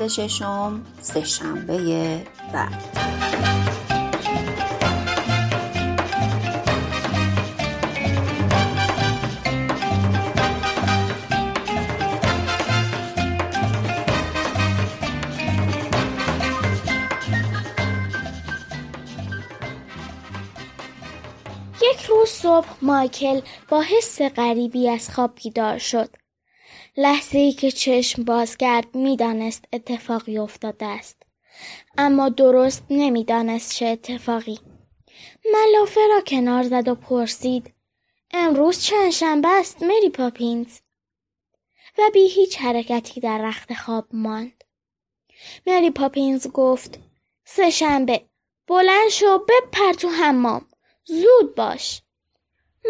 فصل ششم سه شنبه بعد یک روز صبح مایکل با حس غریبی از خواب بیدار شد. لحظه ای که چشم باز کرد می‌دانست اتفاقی افتاده است. اما درست نمی‌دانست چه اتفاقی. ملافه را کنار زد و پرسید امروز چند شنبه است مری پاپینز و بی هیچ حرکتی در رخت خواب ماند. مری پاپینز گفت سه شنبه بلند شو بپر تو حمام زود باش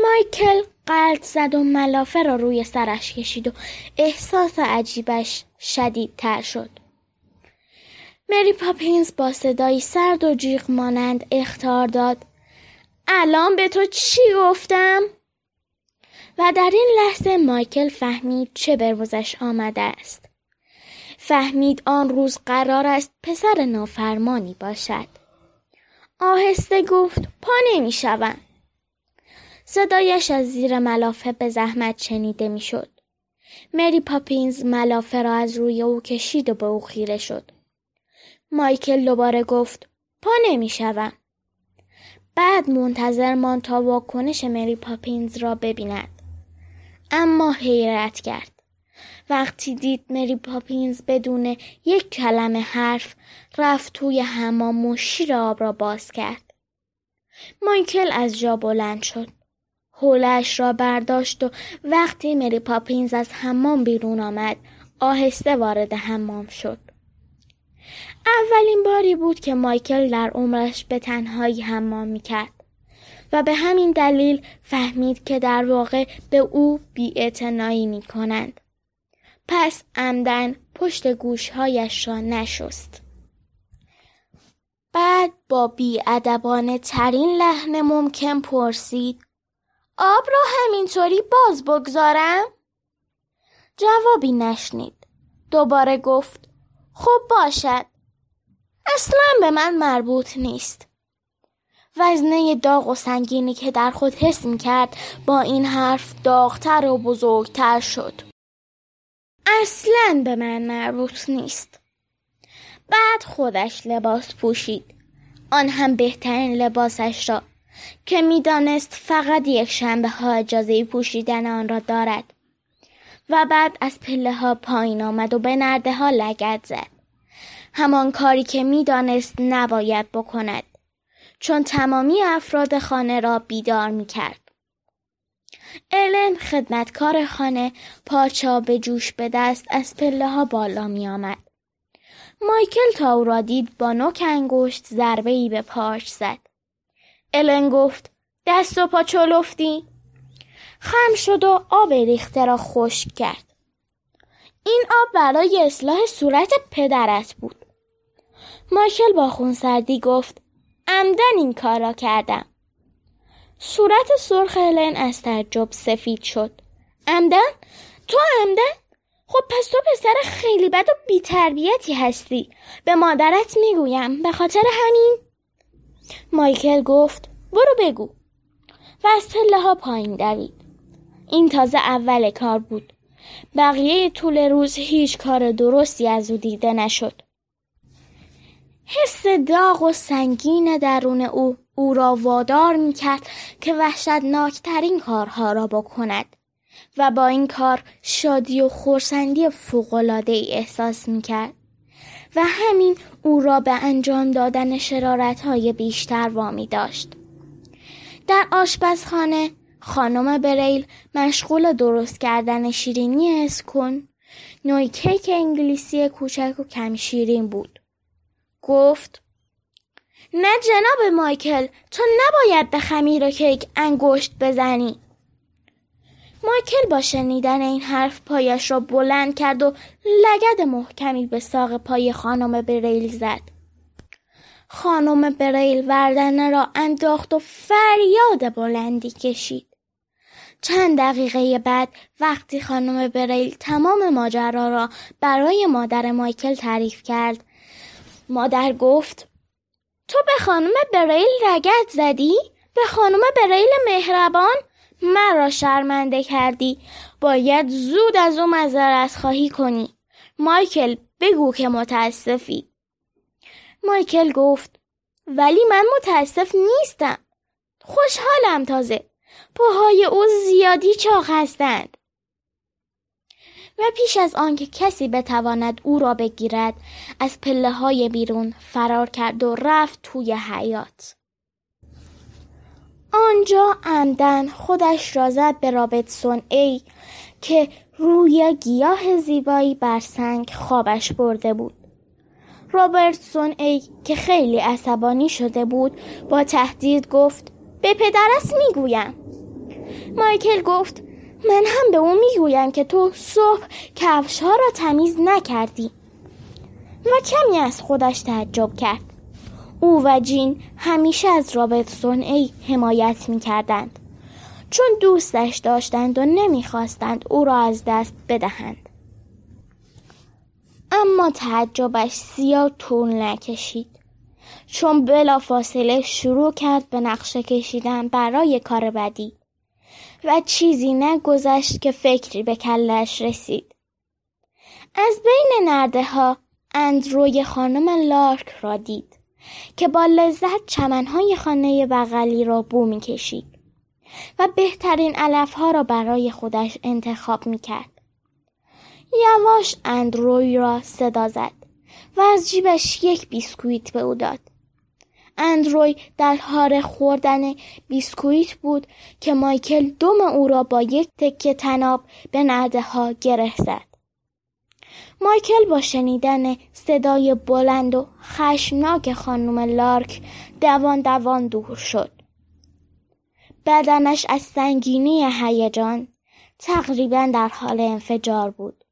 مایکل قلط زد و ملافه را روی سرش کشید و احساس عجیبش شدیدتر شد مری پاپینز با صدایی سرد و جیغ مانند اختار داد الان به تو چی گفتم؟ و در این لحظه مایکل فهمید چه به روزش آمده است. فهمید آن روز قرار است پسر نافرمانی باشد. آهسته گفت پا نمی شوم. صدایش از زیر ملافه به زحمت شنیده می‌شد. مری پاپینز ملافه را از روی او کشید و به او خیره شد. مایکل دوباره گفت پا نمی شوم. بعد منتظر ماند تا واکنش مری پاپینز را ببیند. اما حیرت کرد. وقتی دید مری پاپینز بدون یک کلمه حرف رفت توی حمام و شیر آب را باز کرد. مایکل از جا بلند شد. حولش را برداشت و وقتی مری پاپینز از حمام بیرون آمد آهسته وارد حمام شد. اولین باری بود که مایکل در عمرش به تنهایی حمام می‌کرد و به همین دلیل فهمید که در واقع به او بیاعتنایی می کنند. پس عمدن پشت گوشهایش را نشست. بعد با بیادبانه ترین لحن ممکن پرسید آب را همینطوری باز بگذارم؟ جوابی نشنید. دوباره گفت خب باشد. اصلا به من مربوط نیست. وزنه داغ و سنگینی که در خود حس می کرد با این حرف داغتر و بزرگتر شد. اصلا به من مربوط نیست. بعد خودش لباس پوشید. آن هم بهترین لباسش را که می‌دانست فقط یک شنبه ها اجازه پوشیدن آن را دارد. و بعد از پله ها پایین آمد و به نرده ها لگت زد. همان کاری که می‌دانست نباید بکند. چون تمامی افراد خانه را بیدار می کرد. الن خدمتکار خانه پارچه به جوش به دست از پله ها بالا می آمد. مایکل تا او را دید با نوک انگشت ضربه ای به پارچ زد. الن گفت دست و پا چلفتی؟ خم شد و آب ریخته را خشک کرد. این آب برای اصلاح صورت پدرت بود. مایکل با خونسردی گفت عمدن این کار را کردم. صورت سرخ هلن از تعجب سفید شد. عمدن؟ تو عمدن؟ خب پس تو پسر خیلی بد و بیتربیتی هستی. به مادرت می‌گویم به خاطر همین؟ مایکل گفت برو بگو. و از پله ها پایین دوید. این تازه اول کار بود. بقیه طول روز هیچ کار درستی از او دیده نشد. حس داغ و سنگین درون او او را وادار می کرد که وحشتناکترین کارها را بکند و با این کار شادی و خورسندی فوقالعاده ای احساس می کرد و همین او را به انجام دادن شرارت های بیشتر وامی داشت. در آشپزخانه خانم بریل مشغول درست کردن شیرینی اسکون نوعی کیک انگلیسی کوچک و کم شیرین بود. گفت نه جناب مایکل تو نباید به خمیر کیک انگشت بزنی. مایکل با شنیدن این حرف پایش را بلند کرد و لگد محکمی به ساق پای خانم بریل زد. خانم بریل وردنه را انداخت و فریاد بلندی کشید. چند دقیقه بعد وقتی خانم بریل تمام ماجرا را برای مادر مایکل تعریف کرد مادر گفت تو به خانم بریل رگت زدی؟ به خانم بریل مهربان؟ مرا شرمنده کردی باید زود از او مذارت خواهی کنی مایکل بگو که متاسفی مایکل گفت ولی من متاسف نیستم. خوشحالم تازه. پاهای او زیادی چاق هستند. و پیش از آنکه کسی بتواند او را بگیرد از پله های بیرون فرار کرد و رفت توی حیات آنجا عمدن خودش را زد به رابطسون ای که روی گیاه زیبایی بر سنگ خوابش برده بود. رابرتسون ای که خیلی عصبانی شده بود با تهدید گفت به پدرس می‌گویم. مایکل گفت من هم به او می‌گویم که تو صبح کفش ها را تمیز نکردی. و کمی از خودش تعجب کرد. او و جین همیشه از رابرتسون ای حمایت می‌کردند. چون دوستش داشتند و نمی‌خواستند او را از دست بدهند. اما تعجبش زیاد طول نکشید چون بلافاصله شروع کرد به نقشه کشیدن برای کار بدی و چیزی نگذشت که فکری به کلش رسید از بین نرده ها اندروی خانم لارک را دید که با لذت چمنهای خانه بغلی را بو می کشید و بهترین علفها را برای خودش انتخاب می کرد. یواش اندروی را صدا زد و از جیبش یک بیسکویت به او داد. اندروی در حال خوردن بیسکویت بود که مایکل دم او را با یک تکه تناب به نرده ها گره زد. مایکل با شنیدن صدای بلند و خشمناک خانم لارک دوان دوان دور شد. بدنش از سنگینی هیجان تقریبا در حال انفجار بود.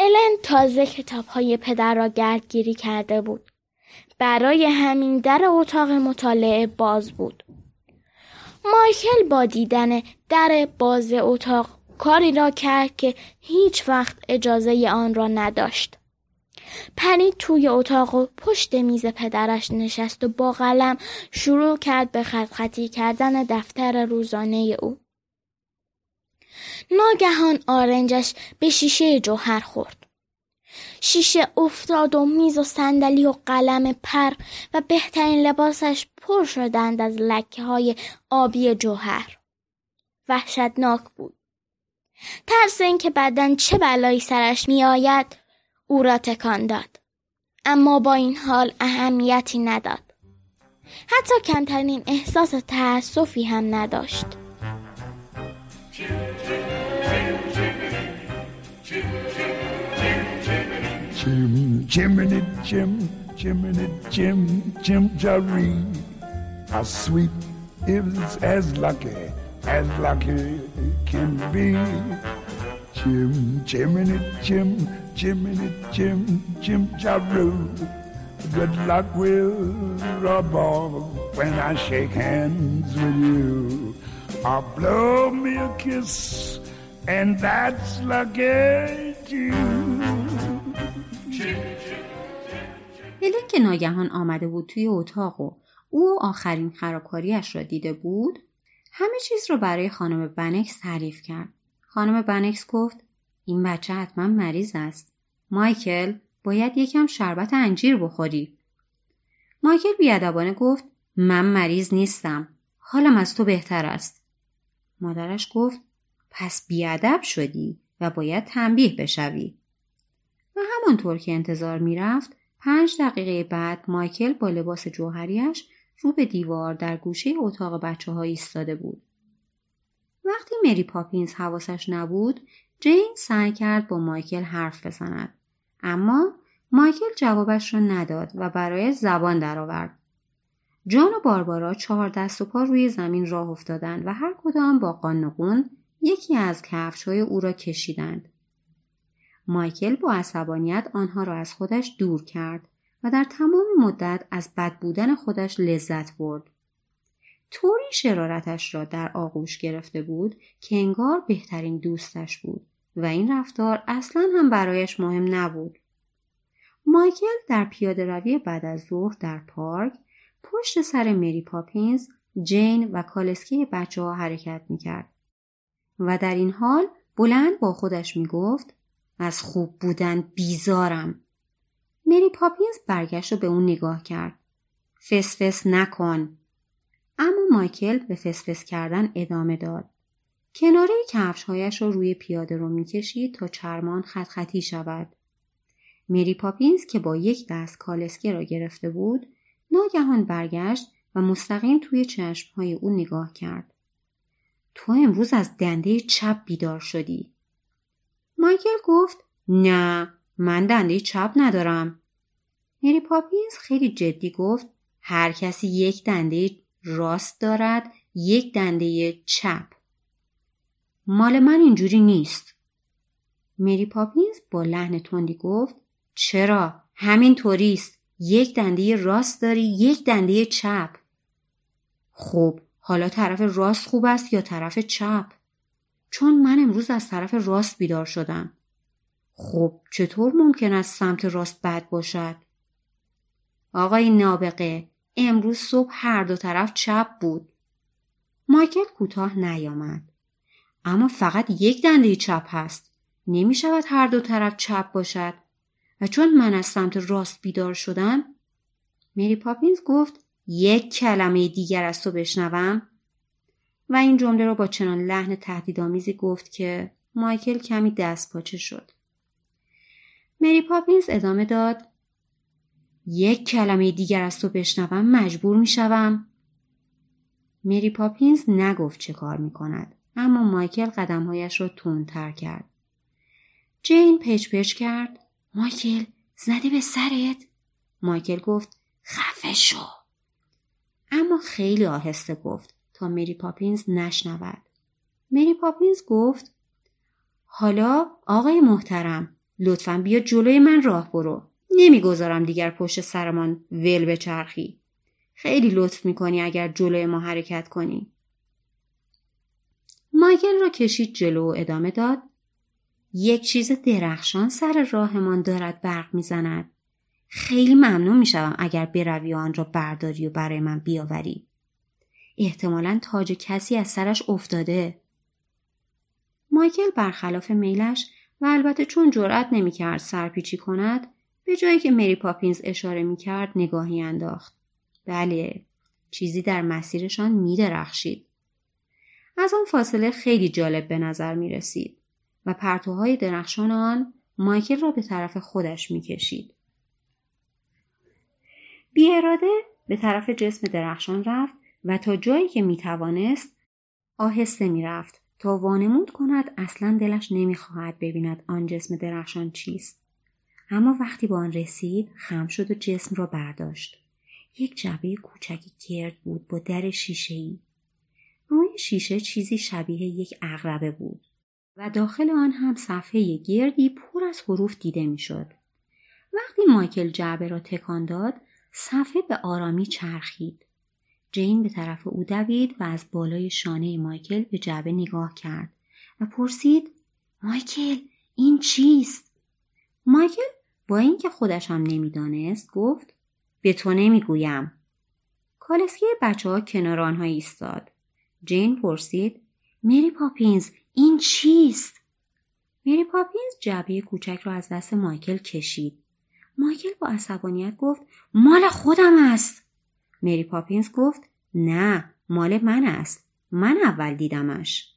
الن تازه کتاب های پدر را گردگیری کرده بود. برای همین در اتاق مطالعه باز بود. مایکل با دیدن در باز اتاق کاری را کرد که هیچ وقت اجازه آن را نداشت. پرید توی اتاق و پشت میز پدرش نشست و با قلم شروع کرد به خط خطی کردن دفتر روزانه او. ناگهان آرنجش به شیشه جوهر خورد. شیشه افتاد و میز و صندلی و قلم پر و بهترین لباسش پر شدند از لکه های آبی جوهر. وحشتناک بود. ترس اینکه بعدا چه بلایی سرش می آید او را تکان داد. اما با این حال اهمیتی نداد. حتی کمترین احساس تأسفی هم نداشت. Jim, Jiminy, Jim, Jiminy, Jim, Jim chimchari. how sweet is as lucky as lucky can be. Jim, Jiminy, Jim, Jiminy, Jim, Jim chimcharu. Good luck will rub off when I shake hands with you. Or blow me a kiss, and that's lucky to you. که ناگهان آمده بود توی اتاق و او آخرین خرابکاریش را دیده بود همه چیز را برای خانم بنکس تعریف کرد. خانم بنکس گفت این بچه حتما مریض است. مایکل باید یکم شربت انجیر بخوری. مایکل بیادبانه گفت من مریض نیستم. حالم از تو بهتر است. مادرش گفت پس بیادب شدی و باید تنبیه بشوی. و همانطور که انتظار می‌رفت پنج دقیقه بعد مایکل با لباس جوهریش رو به دیوار در گوشه اتاق بچه ها ایستاده بود. وقتی مری پاپینز حواسش نبود جین سعی کرد با مایکل حرف بزند اما مایکل جوابش را نداد و برای زبان درآورد جان و باربارا چهار دست و پا روی زمین راه افتادند و هر کدام با قانقون یکی از کفش های او را کشیدند. مایکل با عصبانیت آنها را از خودش دور کرد و در تمام مدت از بد بودن خودش لذت برد. طوری شرارتش را در آغوش گرفته بود که انگار بهترین دوستش بود و این رفتار اصلا هم برایش مهم نبود. مایکل در پیاده روی بعد از ظهر در پارک پشت سر مری پاپینز، جین و کالسکی بچه ها حرکت می کرد. و در این حال بلند با خودش می گفت از خوب بودن بیزارم. مری پاپینز برگشت و به اون نگاه کرد. فسفس نکن. اما مایکل به فسفس کردن ادامه داد. کناره کفشهایش را روی پیاده رو می‌کشید تا چرمان خط خطی شود. مری پاپینز که با یک دست کالسکه را گرفته بود ناگهان برگشت و مستقیم توی چشمهای او نگاه کرد. تو امروز از دنده چپ بیدار شدی. مایکل گفت نه من دنده چپ ندارم. مری پاپینز خیلی جدی گفت هر کسی یک دنده راست دارد یک دنده چپ. مال من اینجوری نیست. مری پاپینز با لحن تندی گفت چرا همین طوریست یک دنده راست داری یک دنده چپ خب حالا طرف راست خوب است یا طرف چپ چون من امروز از طرف راست بیدار شدم. خب چطور ممکن است سمت راست بد باشد؟ آقای نابغه امروز صبح هر دو طرف چپ بود. مایکل کوتاه نیامد. اما فقط یک دنده چپ هست. نمی شود هر دو طرف چپ باشد. و چون من از سمت راست بیدار شدم مری پاپینز گفت یک کلمه دیگر از تو بشنوم. و این جمله را با چنان لحن تهدیدآمیزی گفت که مایکل کمی دست پاچه شد مری پاپینز ادامه داد یک کلمه دیگر از تو بشنوم مجبور می شوم. مری پاپینز نگفت چه کار می کند اما مایکل قدمهایش را تندتر کرد. جین پچ پچ کرد مایکل زده به سرت؟ مایکل گفت خفه شو. اما خیلی آهسته گفت مری پاپینز نشنود. مری پاپینز گفت حالا آقای محترم لطفا بیا جلوی من راه برو. نمی‌گذارم دیگر پشت سرمان ول به چرخی. خیلی لطف می‌کنی اگر جلوی ما حرکت کنی. مایکل را کشید جلو و ادامه داد. یک چیز درخشان سر راهمان دارد برق می‌زند. خیلی ممنون می‌شوم اگر بروی آن را برداری و برای من بیاوری. احتمالا تاج کسی از سرش افتاده. مایکل برخلاف میلش و البته چون جرأت نمی‌کرد سرپیچی کند به جایی که مری پاپینز اشاره می‌کرد نگاهی انداخت. بله چیزی در مسیرشان میدرخشید. از آن فاصله خیلی جالب به نظر می رسید و پرتوهای درخشان آن مایکل را به طرف خودش می کشید. بی اراده به طرف جسم درخشان رفت و تا جایی که می توانست آهسته می رفت تا وانمود کند اصلا دلش نمی‌خواهد ببیند آن جسم درخشان چیست. اما وقتی به آن رسید خم شد و جسم را برداشت. یک جبه کوچکی گرد بود با در شیشهای. روی شیشه چیزی شبیه یک اغربه بود و داخل آن هم صفحه گردی پر از حروف دیده می‌شد. وقتی مایکل جعبه را تکان داد صفحه به آرامی چرخید. جین به طرف او دوید و از بالای شانه مایکل به جعبه نگاه کرد و پرسید مایکل این چیست؟ مایکل با اینکه خودش هم نمی‌دانست گفت به تو نمی‌گویم. کالسکه ی بچه ها کنار آنها ایستاد. جین پرسید مری پاپینز این چیست؟ مری پاپینز جعبه کوچک را از دست مایکل کشید. مایکل با عصبانیت گفت مال خودم است. مری پاپینز گفت نه مال من است. من اول دیدمش.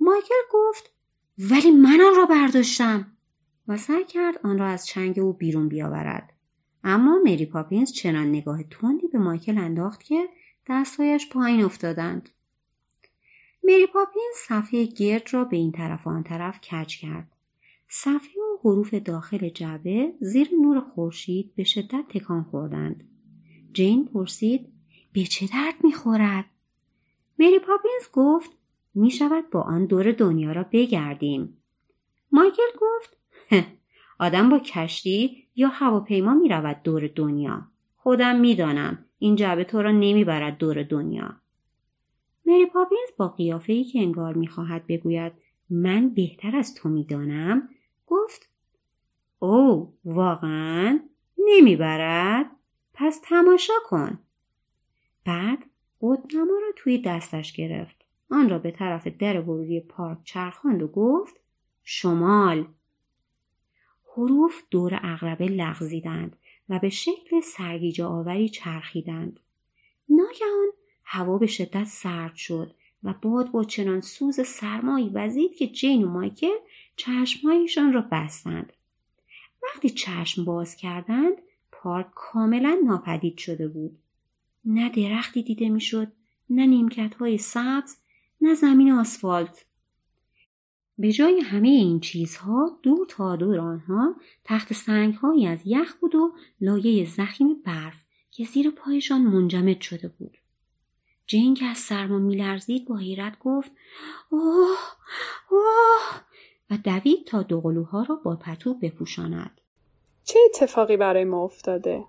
مایکل گفت ولی من آن را برداشتم. و سعی کرد آن را از چنگ او بیرون بیاورد. اما مری پاپینز چنان نگاه تندی به مایکل انداخت که دستهایش پایین افتادند. مری پاپینز صفحه گرد را به این طرف و آن طرف کج کرد. صفحه و حروف داخل جعبه زیر نور خورشید به شدت تکان خوردند. جین پرسید به چه درد می‌خورد؟ مری پاپینز گفت می شود با آن دور دنیا را بگردیم. مایکل گفت آدم با کشتی یا هواپیما می رود دور دنیا. خودم می‌دانم این جعبه تو را نمی‌برد دور دنیا. مری پاپینز با قیافه ای که انگار می‌خواهد بگوید من بهتر از تو می‌دانم. گفت او واقعا نمی‌برد؟ پس تماشا کن. بعد قدنما را توی دستش گرفت. آن را به طرف در ورودی پارک چرخاند و گفت شمال. حروف دور اغربه لغزیدند و به شکل سرگیجه آوری چرخیدند. ناگهان هوا به شدت سرد شد و باد با چنان سوز سرمایی وزید که جین و مایکل چشمهایشان را بستند. وقتی چشم باز کردند پارک کاملا ناپدید شده بود. نه درختی دیده می‌شد نه نیمکت های سبز نه زمین آسفالت. به جای همه این چیزها دور تا دور آنها تخت سنگهایی از یخ بود و لایه زخیم برف که زیر پایشان منجمد شده بود. جین که از سرما میلرزید با حیرت گفت اوه اوه! و دوید تا دوقلوها را با پتو بپوشاند. چه اتفاقی برای ما افتاده؟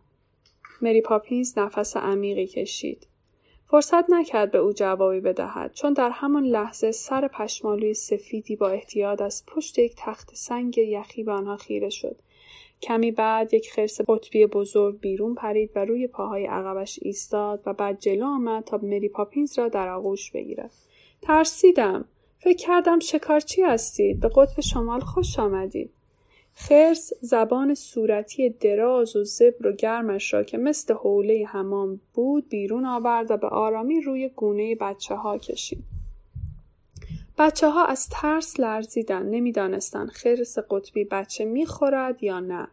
مری پاپینز نفس عمیقی کشید. فرصت نکرد به او جوابی بدهد چون در همان لحظه سر پشمالوی سفیدی با احتیاط از پشت یک تخت سنگ یخی به آنها خیره شد. کمی بعد یک خرس قطبی بزرگ بیرون پرید و روی پاهای عقبش ایستاد و بعد جلو آمد تا مری پاپینز را در آغوش بگیرد. ترسیدم. فکر کردم شکارچی هستید. به قطب شمال خوش آمدید. خرس زبان صورتی دراز و زبر و گرمش را که مثل حوله حمام بود بیرون آورد و به آرامی روی گونه بچه ها کشید. بچه ها از ترس لرزیدن نمی‌دانستند خرس قطبی بچه می‌خورد یا نه.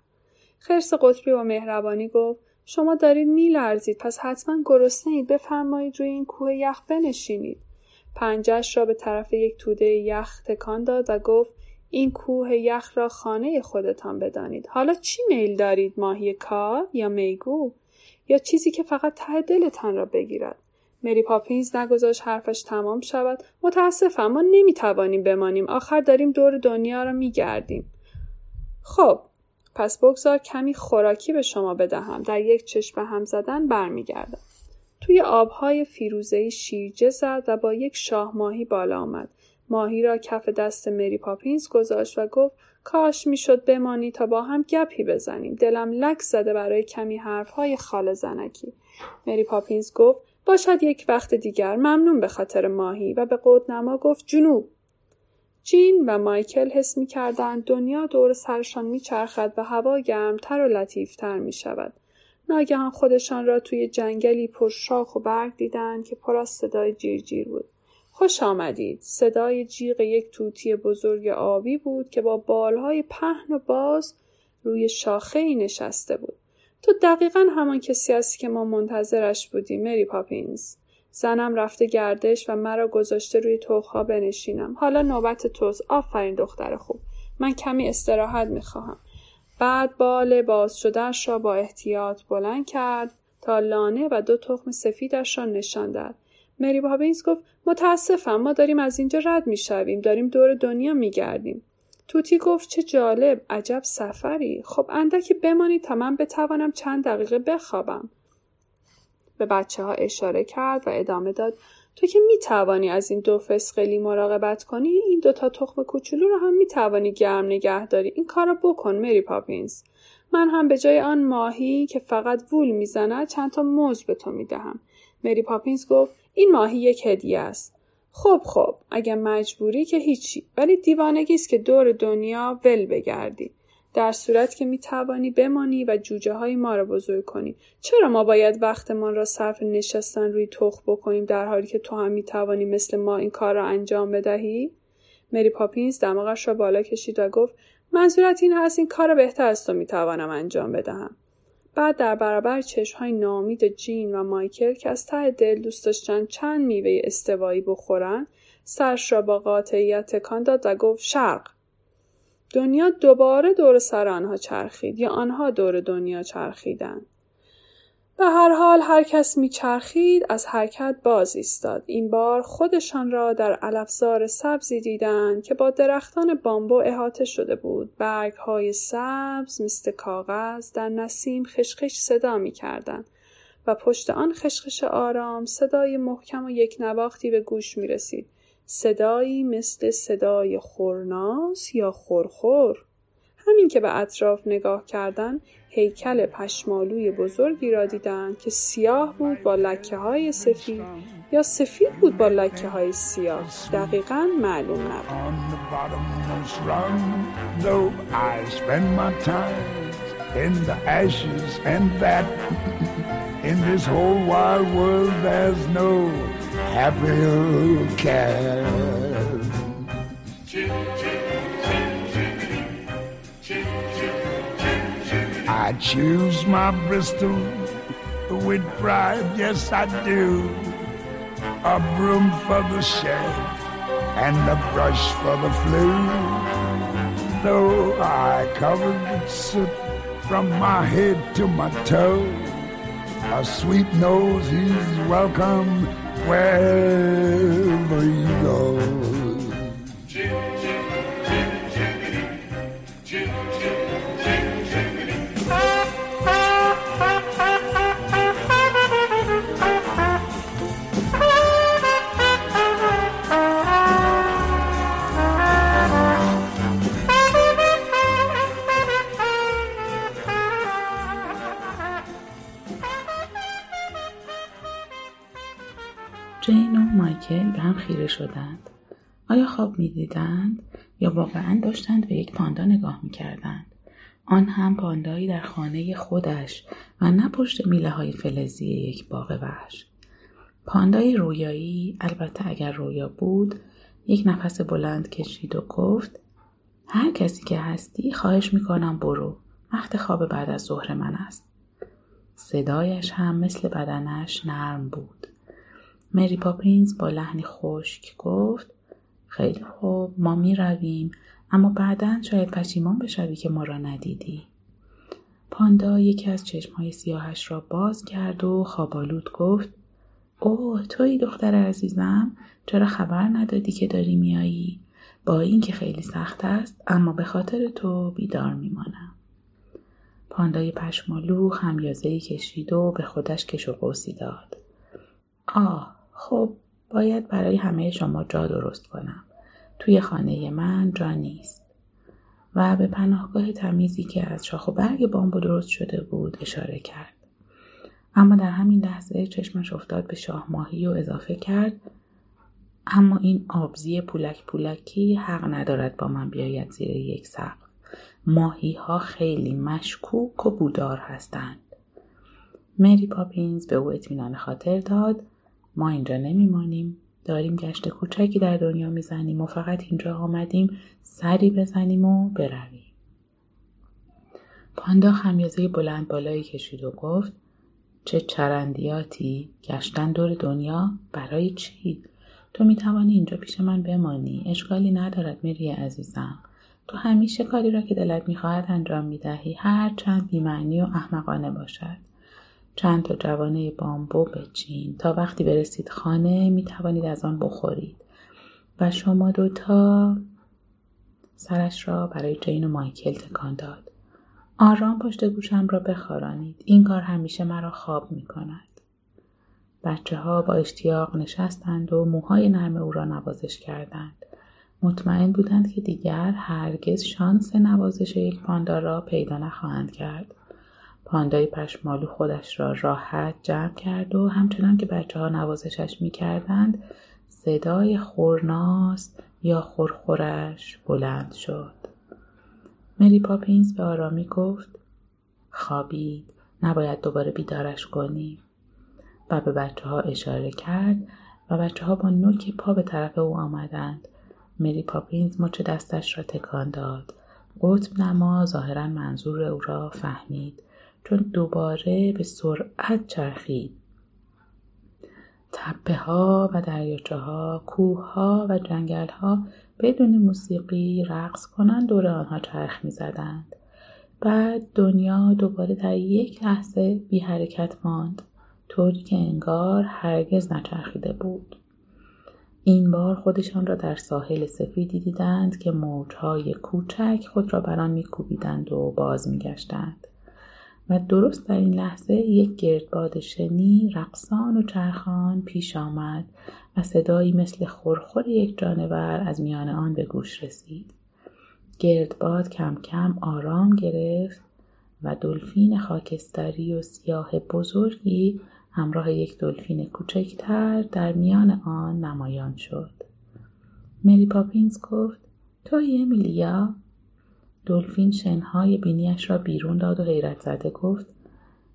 خرس قطبی با مهربانی گفت شما دارید میلرزید پس حتما گرسنه اید بفرمایید روی این کوه یخ بنشینید. پنجش را به طرف یک توده یخ تکان داد و گفت این کوه یخ را خانه خودتان بدانید. حالا چی میل دارید ماهی کار یا میگو؟ یا چیزی که فقط ته دلتان را بگیرد؟ مری پاپینز نگذاشت حرفش تمام شود. متاسفم ما نمی‌توانیم بمانیم. آخر داریم دور دنیا را میگردیم. خب پس بگذار کمی خوراکی به شما بدهم. در یک چشم هم زدن برمیگردم. توی آبهای فیروزهای شیرجه زد و با یک شاه ماهی بالا آمد. ماهی را کف دست مری پاپینز گذاشت و گفت کاش می‌شد بمانی تا با هم گپی بزنیم. دلم لک زده برای کمی حرفهای خال زنکی. مری پاپینز گفت باشد یک وقت دیگر. ممنون به خاطر ماهی. و به نما گفت جنوب. جین و مایکل حس می کردن دنیا دور سرشان می چرخد و هوا گرمتر و لطیفتر می شود. ناگهان خودشان را توی جنگلی پر شاخ و برگ دیدند که پر از صدای جیر جیر بود. خوش آمدید. صدای جیغ یک توتی بزرگ آبی بود که با بالهای پهن و باز روی شاخه ای نشسته بود. تو دقیقا همان کسی هستی که ما منتظرش بودیم مری پاپینز. زنم رفته گردش و مرا گذاشته روی توخها بنشینم. حالا نوبت توست. آفرین دختر خوب. من کمی استراحت می‌خواهم. بعد بال باز شدهش را با احتیاط بلند کرد تا لانه و دو تخم سفیدش را نشان داد. مری پاپینز گفت متاسفم ما داریم از اینجا رد می‌شویم داریم دور دنیا میگردیم. توتی گفت چه جالب عجب سفری. خب اندکی بمانید تا من بتوانم چند دقیقه بخوابم. به بچه ها اشاره کرد و ادامه داد تو که می توانی از این دو فسقلی مراقبت کنی این دوتا تخم کوچولو رو هم می توانی گرم نگه داری. این کار رو بکن مری پاپینز من هم به جای آن ماهی که فقط وول می‌زند چند تا موز به تو می دهم مری پاپینز گفت این ماهی یک هدیه است. خب خب اگه مجبوری که هیچی. ولی دیوانگی است که دور دنیا ول بگردی. در صورت که می توانی بمانی و جوجه های ما را بزرگ کنی. چرا ما باید وقتمان را صرف نشستن روی تخ بکنیم در حالی که تو هم می توانی مثل ما این کار را انجام بدهی؟ مری پاپینز دماغش را بالا کشید و گفت منظورت این هست این کار بهتر از تو می توانم انجام بدهم. بعد در برابر های نامید جین و مایکل که از ته دل دوست داشتن چند میوه استوایی بخورن سرش را با قاطعیت تکان داد و گفت شرق. دنیا دوباره دور سر آنها چرخید یا آنها دور دنیا چرخیدند. به هر حال هر کس میچرخید از حرکت باز ایستاد این بار خودشان را در علفزار سبزی دیدند که با درختان بامبو احاطه شده بود برگ های سبز مثل کاغذ در نسیم خشخش صدا می‌کردند و پشت آن خشخش آرام صدای محکم و یک نواختی به گوش می رسید. صدایی مثل صدای خورناس یا خورخور. همین که به اطراف نگاه کردن هیکل پشمالوی بزرگی را دیدند که سیاه بود با لکه های سفید یا سفید بود با لکه های سیاه. دقیقا معلوم نبود. I choose my Bristol with pride, yes I do. A broom for the sheriff and a brush for the flu. Though I covered with soot from my head to my toe, a sweet nose is welcome wherever you go. شدند. آیا خواب می‌دیدند یا واقعا داشتند به یک پاندا نگاه می‌کردند؟ آن هم پاندایی در خانه خودش و نه پشت میله های فلزی یک باغ وحش. پاندای رویایی البته اگر رویا بود یک نفس بلند کشید و گفت هر کسی که هستی خواهش می‌کنم برو. وقت خواب بعد از ظهر من است. صدایش هم مثل بدنش نرم بود. مری پاپینز با لحنی خشک گفت خیلی خوب ما می رویم اما بعدا شاید پشیمان بشوی که ما را ندیدی. پاندا یکی از چشمهای سیاهش را باز کرد و خوابالود گفت اوه توی دختر عزیزم چرا خبر ندادی که داری میایی؟ با اینکه خیلی سخت است اما به خاطر تو بیدار میمانم. پاندای پشمالو خمیازهای کشید و به خودش کش و قوسی داد. آه خب باید برای همه شما جا درست کنم. توی خانه من جا نیست. و به پناهگاه تمیزی که از شاخ و برگ بامبو درست شده بود اشاره کرد. اما در همین لحظه چشمش افتاد به شاه ماهی و اضافه کرد اما این آبزی پولک پولکی حق ندارد با من بیاید زیر یک سقف. ماهی ها خیلی مشکوک و بودار هستند. مری پاپینز به او اطمینان خاطر داد ما اینجا نمیمانیم. داریم گشت کوچکی در دنیا می‌زنیم و فقط اینجا آمدیم سری بزنیم و برویم. پاندا خمیازه بلند بالایی کشید و گفت چه چرندیاتی گشتن دور دنیا برای چی؟ تو می‌توانی اینجا پیش من بمانی اشکالی ندارد مری عزیزم. تو همیشه کاری را که دلت می‌خواهد انجام می‌دهی هر چند بیمعنی و احمقانه باشد. چند تا جوانه بامبو بچین تا وقتی برسید خانه می توانید از آن بخورید. و شما دوتا سرش را برای جین و مایکل تکان داد. آرام پشت گوشم را بخارانید. این کار همیشه مرا خواب می کند بچه ها با اشتیاق نشستند و موهای نرم او را نوازش کردند. مطمئن بودند که دیگر هرگز شانس نوازش یک پاندا را پیدا نخواهند کرد. پاندای پشمالو خودش را راحت جمع کرد و همچنان که بچه ها نوازشش می کردند صدای خورناس یا خورخورش بلند شد. مری پاپینز به آرامی گفت خوابید نباید دوباره بیدارش کنیم و به بچه ها اشاره کرد و بچه ها با نوک پا به طرف او آمدند. مری پاپینز مچ دستش را تکان داد. قطب نما ظاهرا منظور او را فهمید چون دوباره به سرعت چرخید. تپه ها و دریاچه ها، کوه ها و جنگل ها بدون موسیقی رقص کنند دور آنها چرخ می زدند. بعد دنیا دوباره در یک لحظه بی حرکت ماند. طوری که انگار هرگز نچرخیده بود. این بار خودشان را در ساحل سفیدی دیدند که موجهای کوچک خود را بر آن میکوبیدند و باز میگشتند و درست در این لحظه یک گردباد شنی رقصان و چرخان پیش آمد و صدایی مثل خورخور یک جانور از میان آن به گوش رسید گردباد کم کم آرام گرفت و دلفین خاکستری و سیاه بزرگی همراه یک دلفین کوچکتر در میان آن نمایان شد. مری پاپینز گفت توی امیلیا؟ دلفین شنهای بینیش را بیرون داد و حیرت زده گفت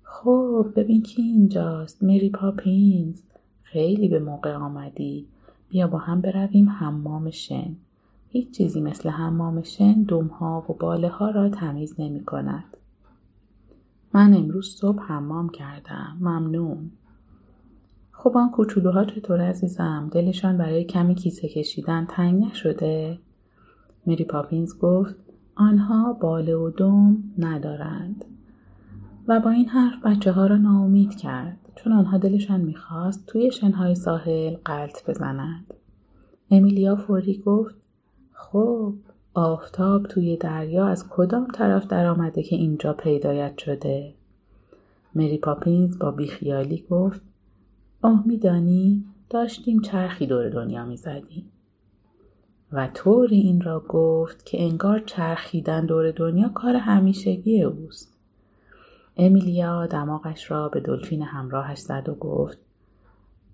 خب ببین کی اینجاست مری پاپینز. خیلی به موقع آمدی. بیا با هم برویم حمام شن. هیچ چیزی مثل حمام شن دمها و باله ها را تمیز نمی کند. من امروز صبح حمام کردم. ممنون. خب آن کوچولوها چطور عزیزم؟ دلشان برای کمی کیسه کشیدن تنگ نشده؟ مری پاپینز گفت آنها باله و دم ندارند. و با این حرف بچه ها را ناامید کرد چون آنها دلشان می‌خواست توی شنهای ساحل قلط بزنند. امیلیا فوری گفت خب آفتاب توی دریا از کدام طرف در آمده که اینجا پیدایت شده؟ مری پاپینز با بیخیالی گفت آه میدانی داشتیم چرخی دور دنیا می‌زدیم. و طوری این را گفت که انگار چرخیدن دور دنیا کار همیشگی اوست امیلیا دماغش را به دلفین همراهش زد و گفت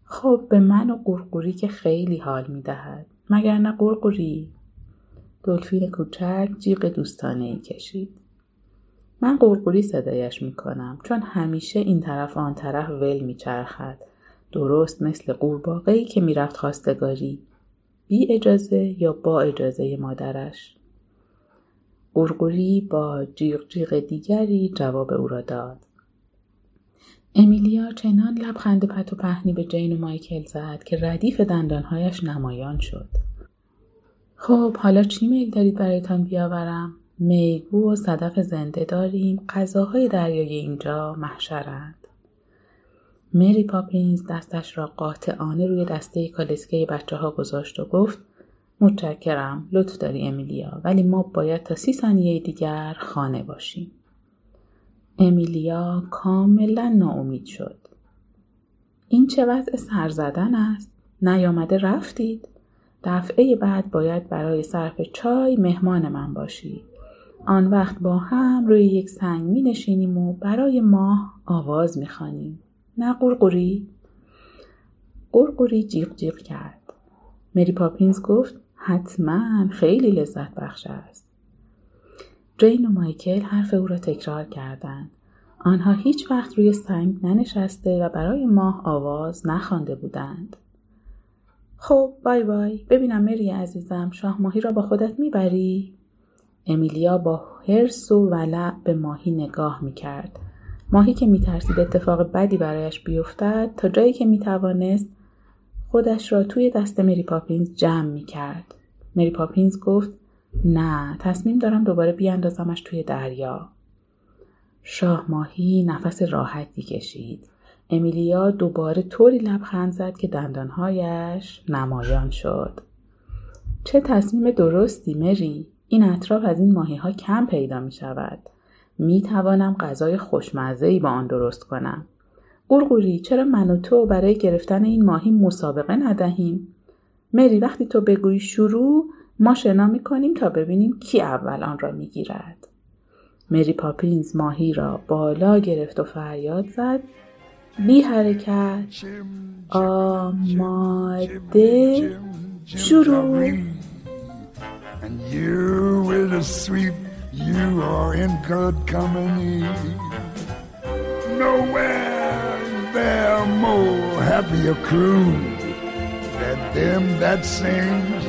خب به من و قورقوری که خیلی حال می‌دهد مگر نه قورقوری دلفین کوچک جیغ دوستانه ای کشید. من قورقوری صدایش می کنم چون همیشه این طرف آن طرف ول می چرخد. درست مثل قورباغه که می‌رفت خواستگاری. بی اجازه یا با اجازه مادرش. قورقوری با جیغ جیغ دیگری جواب او را داد. امیلیا چنان لبخند پت و پهنی به جین و مایکل زد که ردیف دندانهایش نمایان شد. خب حالا چی میل دارید برایتان بیاورم؟ میگو و صدف زنده داریم غذاهای دریای اینجا محشرند مری پاپینز دستش را قاطعانه روی دسته کالسکه بچه ها گذاشت و گفت متشکرم لطف داری امیلیا ولی ما باید تا سی ثانیه دیگر خانه باشیم امیلیا کاملا ناامید شد این چه وضع سر زدن است نیامده رفتید دفعه بعد باید برای صرف چای مهمان من باشی. آن وقت با هم روی یک سنگ می نشینیم و برای ماه آواز می خانیم. نه قرقوری؟ قرقوری جیغ جیغ کرد. مری پاپینز گفت حتما خیلی لذت بخش است. جین و مایکل حرف او را تکرار کردند. آنها هیچ وقت روی سنگ ننشسته و برای ماه آواز نخوانده بودند. خب بای بای ببینم مری عزیزم شاه ماهی را با خودت می‌بری؟ امیلیا با حرس و ولع به ماهی نگاه می‌کرد. ماهی که میترسید اتفاق بدی برایش بیفتد تا جایی که می‌توانست خودش را توی دست مری پاپینز جمع می‌کرد. مری پاپینز گفت نه تصمیم دارم دوباره بیاندازمش توی دریا. شاه ماهی نفس راحتی کشید. امیلیا دوباره طوری لبخند زد که دندانهایش نمایان شد. چه تصمیم درستی مری؟ این اطراف از این ماهی ها کم پیدا می شود. می توانم غذای خوشمزه با آن درست کنم. قورقوری چرا من و تو برای گرفتن این ماهی مسابقه ندهیم؟ مری وقتی تو بگویی شروع ما شنا می کنیم تا ببینیم کی اول آن را می گیرد. مری پاپینز ماهی را بالا گرفت و فریاد زد بی حرکت آماده شروع you are in good company. Nowhere is there more happier crew than them that sings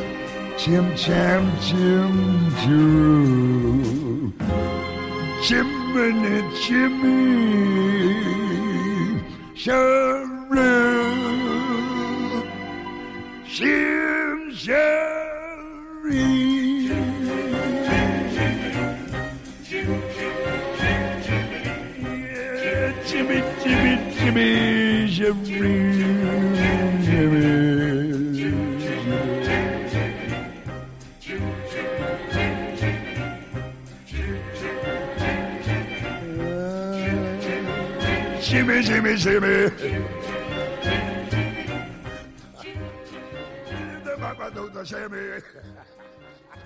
chim cham chim choo. Chimney chimney, sharoo, chim sharee.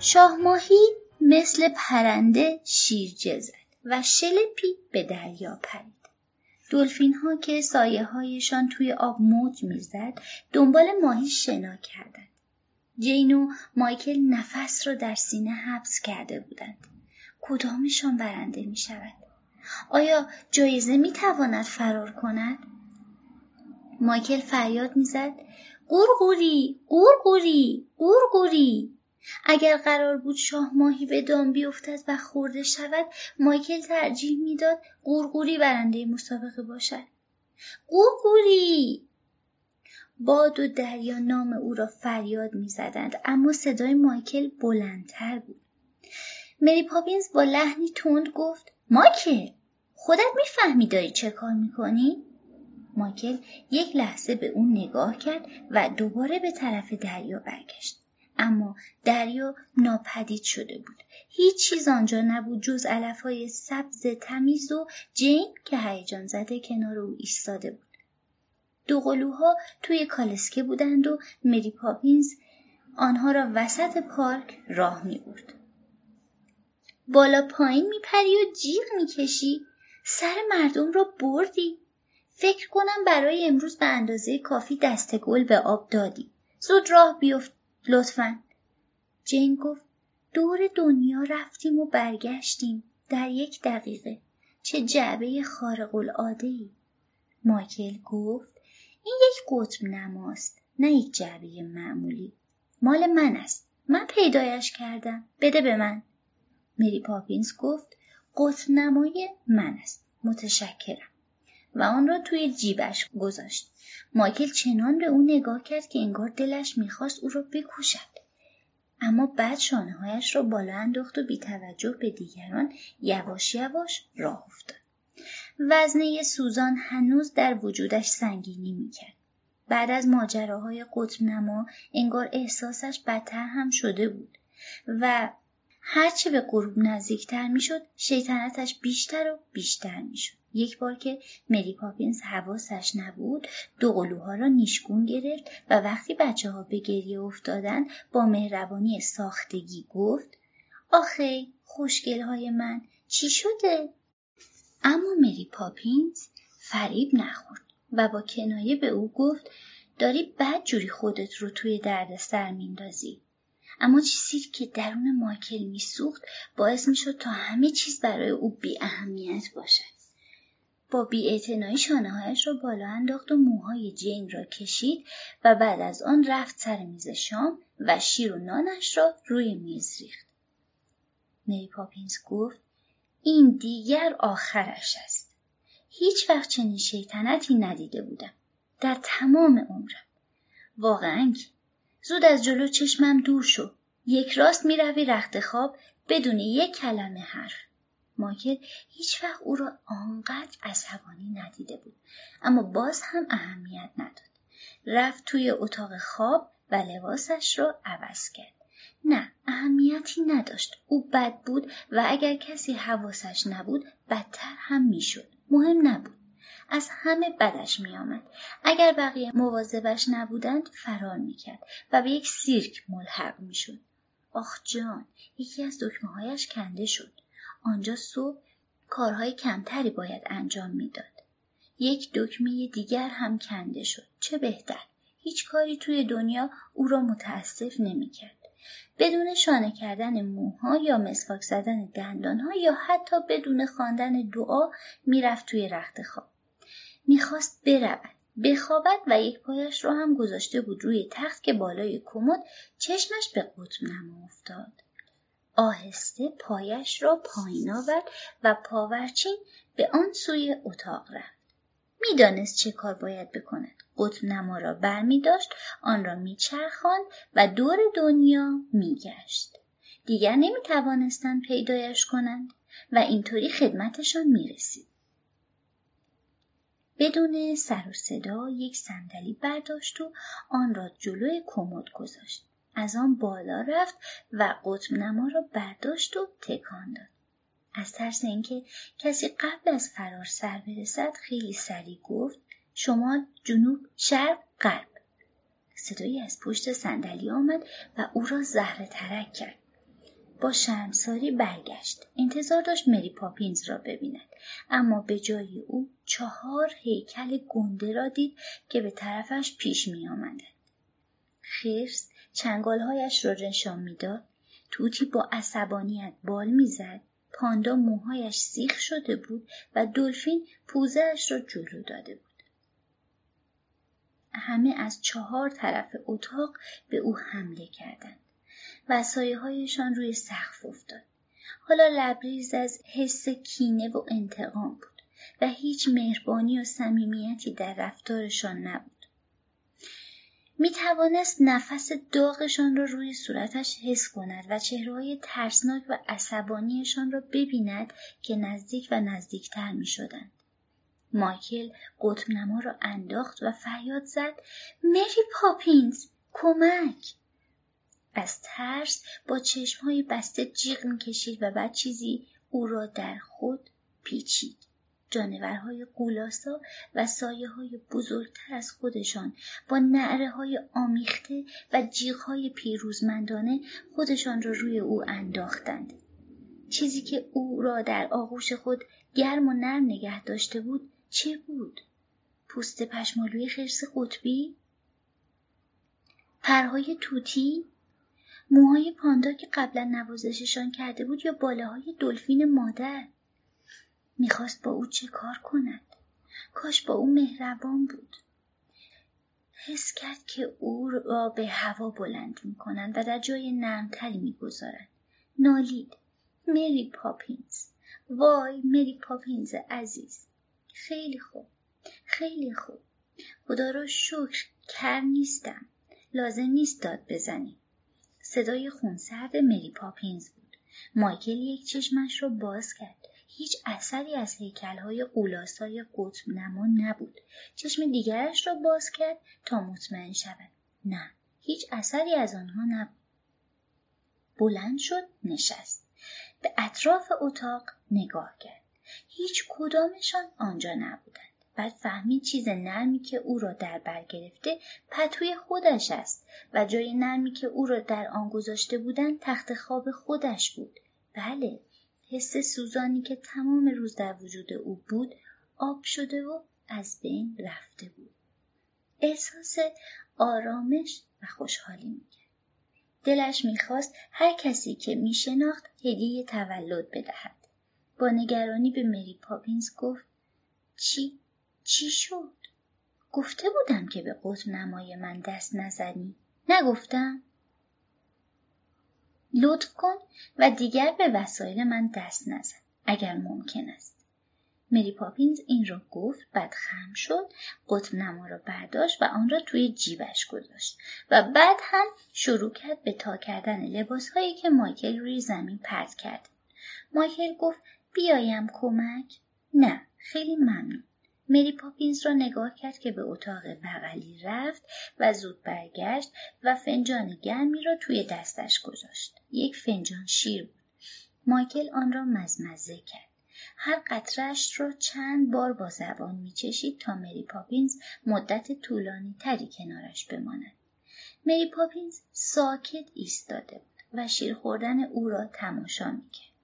شاه ماهی مثل پرنده شیر جزد و شلپی به دریا پرید. دلفین ها که سایه هایشان توی آب موج می‌زد دنبال ماهی شنا کردند. جین و مایکل نفس را در سینه حبس کرده بودند. کدامشان برنده می شود؟ آیا جایزه می تواند فرار کند؟ مایکل فریاد می‌زد قورقوری قورقوری قورقوری اگر قرار بود شاه ماهی به دام بیفتد و خورده شود مایکل ترجیح می‌داد قورقوری برنده مسابقه باشد قورقوری باد و دریا نام او را فریاد می‌زدند اما صدای مایکل بلندتر بود مری پاپینز با لحنی تند گفت مایکل خودت می‌فهمی داری چه کار می‌کنی؟ مایکل یک لحظه به اون نگاه کرد و دوباره به طرف دریا برگشت. اما دریا ناپدید شده بود. هیچ چیز آنجا نبود جز علفهای سبز تمیز و جین که هیجان زده کنار او ایستاده بود. دو قلوها توی کالسکه بودند و مری پاپینز آنها را وسط پارک راه می برد. بالا پایین میپری و جیغ می‌کشی سر مردم را بردی فکر کنم برای امروز به اندازه کافی دست گل به آب دادی زود راه بیفت لطفا. جین گفت دور دنیا رفتیم و برگشتیم در یک دقیقه. چه جعبه خارق العاده ای مایکل گفت این یک قطب نماست نه یک جعبه معمولی. مال من است. من پیدایش کردم. بده به من. مری پاپینز گفت قطب نمای من است. متشکرم. و آن را توی جیبش گذاشت. مایکل چنان به او نگاه کرد که انگار دلش می‌خواست او را بکوشد. اما بعد شانههایش را بالا انداخت و بی توجه به دیگران یواش یواش راه افتاد. وزنه سوزان هنوز در وجودش سنگینی می‌کرد. بعد از ماجراهای قطب نما انگار احساسش بدتر هم شده بود و هرچه به غروب نزدیکتر می‌شد شیطنتش بیشتر و بیشتر می‌شد یک بار که مری پاپینز حواسش نبود دو قلوها را نیشگون گرفت و وقتی بچه ها به گریه افتادن با مهربانی ساختگی گفت آخه خوشگل های من چی شده؟ اما مری پاپینز فریب نخورد و با کنایه به او گفت داری بد جوری خودت رو توی درد سر میندازی اما چیزی که درون مایکل میسوخت باعث می‌شد تا همه چیز برای او بی اهمیت باشد. با بیاعتنایی شانههایش را بالا انداخت و موهای جین را کشید و بعد از آن رفت سر میز شام و شیر و نانش را روی میز ریخت. مری پاپینز گفت این دیگر آخرش است. هیچ وقت چنین شیطنتی ندیده بودم در تمام عمرم. واقعا زود از جلو چشمم دور شو. یک راست می‌روی رخت خواب بدون یک کلمه حرف. مایکل هیچ وقت او را آنقدر عصبانی ندیده بود اما باز هم اهمیت نداد. رفت توی اتاق خواب و لباسش را عوض کرد. نه اهمیتی نداشت. او بد بود و اگر کسی حواسش نبود بدتر هم می‌شد. مهم نبود. از همه بدش میآمد. اگر بقیه مواظبش نبودند فرار می‌کرد و به یک سیرک ملحق می‌شد. آخ جان یکی از دکمههایش کنده شد. آنجا صبح کارهای کمتری باید انجام می‌داد. یک دکمه دیگر هم کنده شد. چه بهتر هیچ کاری توی دنیا او را متاسف نمی‌کرد. بدون شانه کردن موها یا مسواک زدن دندانها یا حتی بدون خواندن دعا می‌رفت توی رخت خواب. می‌خواست برود. بخوابد و یک پایش را هم گذاشته بود روی تخت که بالای کمد چشمش به قطب نما افتاد. آهسته پایش را پایین آورد و پاورچین به آن سوی اتاق رفت. می‌دانست چه کار باید بکند. قطب نما را بر می داشت آن را میچرخاند و دور دنیا میگشت. دیگر نمی توانستند پیدایش کنند و اینطوری خدمتشان می رسید. بدون سر و صدا یک صندلی برداشت و آن را جلوی کمد گذاشت. از آن بالا رفت و قطب نما را برداشت و تکان داد. از ترس اینکه کسی قبل از فرار سر برسد خیلی سریع گفت شمال جنوب شرق غرب. صدایی از پشت صندلی آمد و او را زهره ترک کرد. با شرمساری برگشت. انتظار داشت مری پاپینز را ببیند. اما به جای او چهار هیکل گنده را دید که به طرفش پیش می آمدند. خرس چنگالهایش را نشان می‌داد. توتی با عصبانیت بال می‌زد. پاندا موهایش سیخ شده بود و دلفین پوزهاش را جلو داده بود. همه از چهار طرف اتاق به او حمله کردند. و هایشان روی سقف افتاد. حالا لبریز از حس کینه و انتقام بود و هیچ مهربانی و صمیمیتی در رفتارشان نبود. می توانست نفس داغشان را روی صورتش حس کند و چهرههای ترسناک و عصبانیشان را ببیند که نزدیک و نزدیکتر می شدند. مایکل قطب نما را انداخت و فریاد زد مری پاپینز کمک! از ترس با چشمهای بسته جیغ می‌کشید و بعد چیزی او را در خود پیچید جانورهای قولاسا و سایه های بزرگتر از خودشان با نعره های آمیخته و جیغ های پیروزمندانه خودشان را روی او انداختند. چیزی که او را در آغوش خود گرم و نرم نگه داشته بود چه بود؟ پوست پشمالوی خرس قطبی؟ پرهای توتی؟ موهای پاندا که قبلا نوازششان کرده بود یا باله های دلفین مادر؟ می‌خواست با او چه کار کند؟ کاش با او مهربان بود. حس کرد که او را به هوا بلند می‌کنند و در جای نرمتری می‌گذارند نالید. مری پاپینز. وای مری پاپینز عزیز. خیلی خوب. خیلی خوب. خدا را شکر کر نیستم. لازم نیست داد بزنی. صدای خونسرد مری پاپینز بود. مایکل یک چشمش را باز کرد. هیچ اثری از هیکلهای قولاسای قطب نما نبود. چشم دیگرش را باز کرد تا مطمئن شود. نه هیچ اثری از آنها نبود. بلند شد نشست. به اطراف اتاق نگاه کرد. هیچ کدامشان آنجا نبودند. بعد فهمید چیز نرمی که او را در بر گرفته پتوی خودش است و جای نرمی که او را در آن گذاشته بودند تخت خواب خودش بود. بله حس سوزانی که تمام روز در وجود او بود آب شده و از بین رفته بود. احساس آرامش و خوشحالی می‌کرد. دلش می‌خواست هر کسی که میشناخت هدیه تولد بدهد. با نگرانی به مری پاپینز گفت چی؟ چی شد؟ گفته بودم که به قطب نمای من دست نزنی. نگفتم؟ لطف کن و دیگر به وسایل من دست نزن اگر ممکن است. مری پاپینز این را گفت بعد خم شد قطب نما را برداشت و آن را توی جیبش گذاشت و بعد هم شروع کرد به تا کردن لباس هایی که مایکل روی زمین پرت کرد. مایکل گفت بیایم کمک؟ نه خیلی ممنون. مری پاپینز را نگاه کرد که به اتاق بغلی رفت و زود برگشت و فنجان گرمی را توی دستش گذاشت. یک فنجان شیر بود. مایکل آن را مزمزه کرد. هر قطرش را چند بار با زبان میچشید تا مری پاپینز مدت طولانی تری کنارش بماند. مری پاپینز ساکت ایستاده بود و شیر خوردن او را تماشا می‌کرد.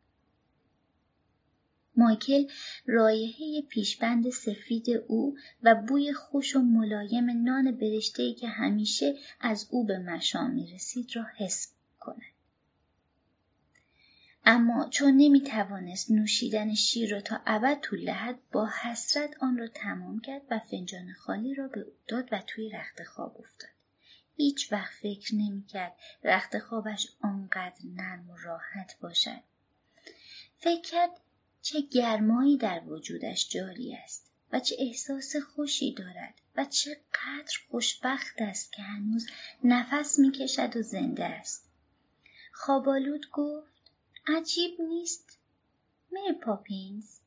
مایکل رایحه پیشبند سفید او و بوی خوش و ملایم نان برشتهای که همیشه از او به مشام می رسید را حس کند. اما چون نمی توانست نوشیدن شیر را تا ابد طول دهد با حسرت آن را تمام کرد و فنجان خالی را به او داد و توی رخت خواب افتاد. هیچ وقت فکر نمی کرد رخت خوابش آنقدر نرم و راحت باشد. فکر کرد چه گرمایی در وجودش جاری است و چه احساس خوشی دارد و چقدر خوشبخت است که هنوز نفس می‌کشد و زنده است. خوابالود گفت عجیب نیست مری پاپینز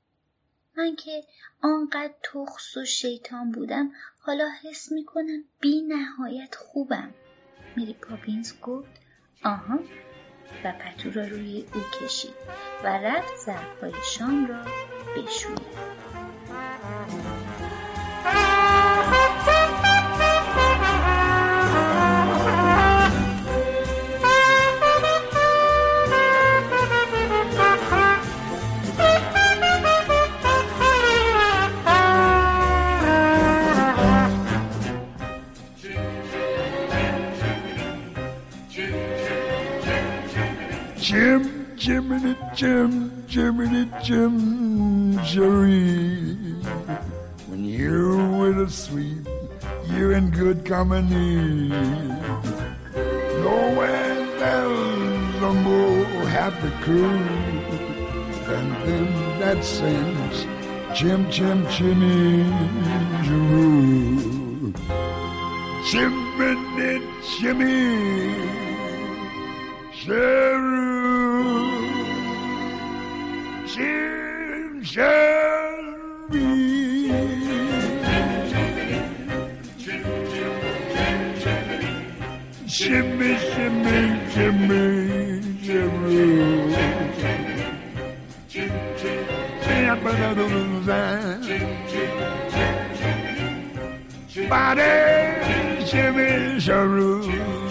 من که آنقدر تخص و شیطان بودم حالا حس می‌کنم بی نهایت خوبم مری پاپینز گفت آها و پتو را روی او کشید و رفت ظرفهای شام را بشوید. Jim, Jiminy Jim, Jerry. When you're with a sweet, you're in good company. Nowhere there's a more happy crew than them that sings Jim, Jim, Jimmy, Jeroo. Jiminy Jimmy. Cheru, Jim, Jerry. Shimmy, shimmy, shimmy, shimmy. Body, shimmy, shimmy.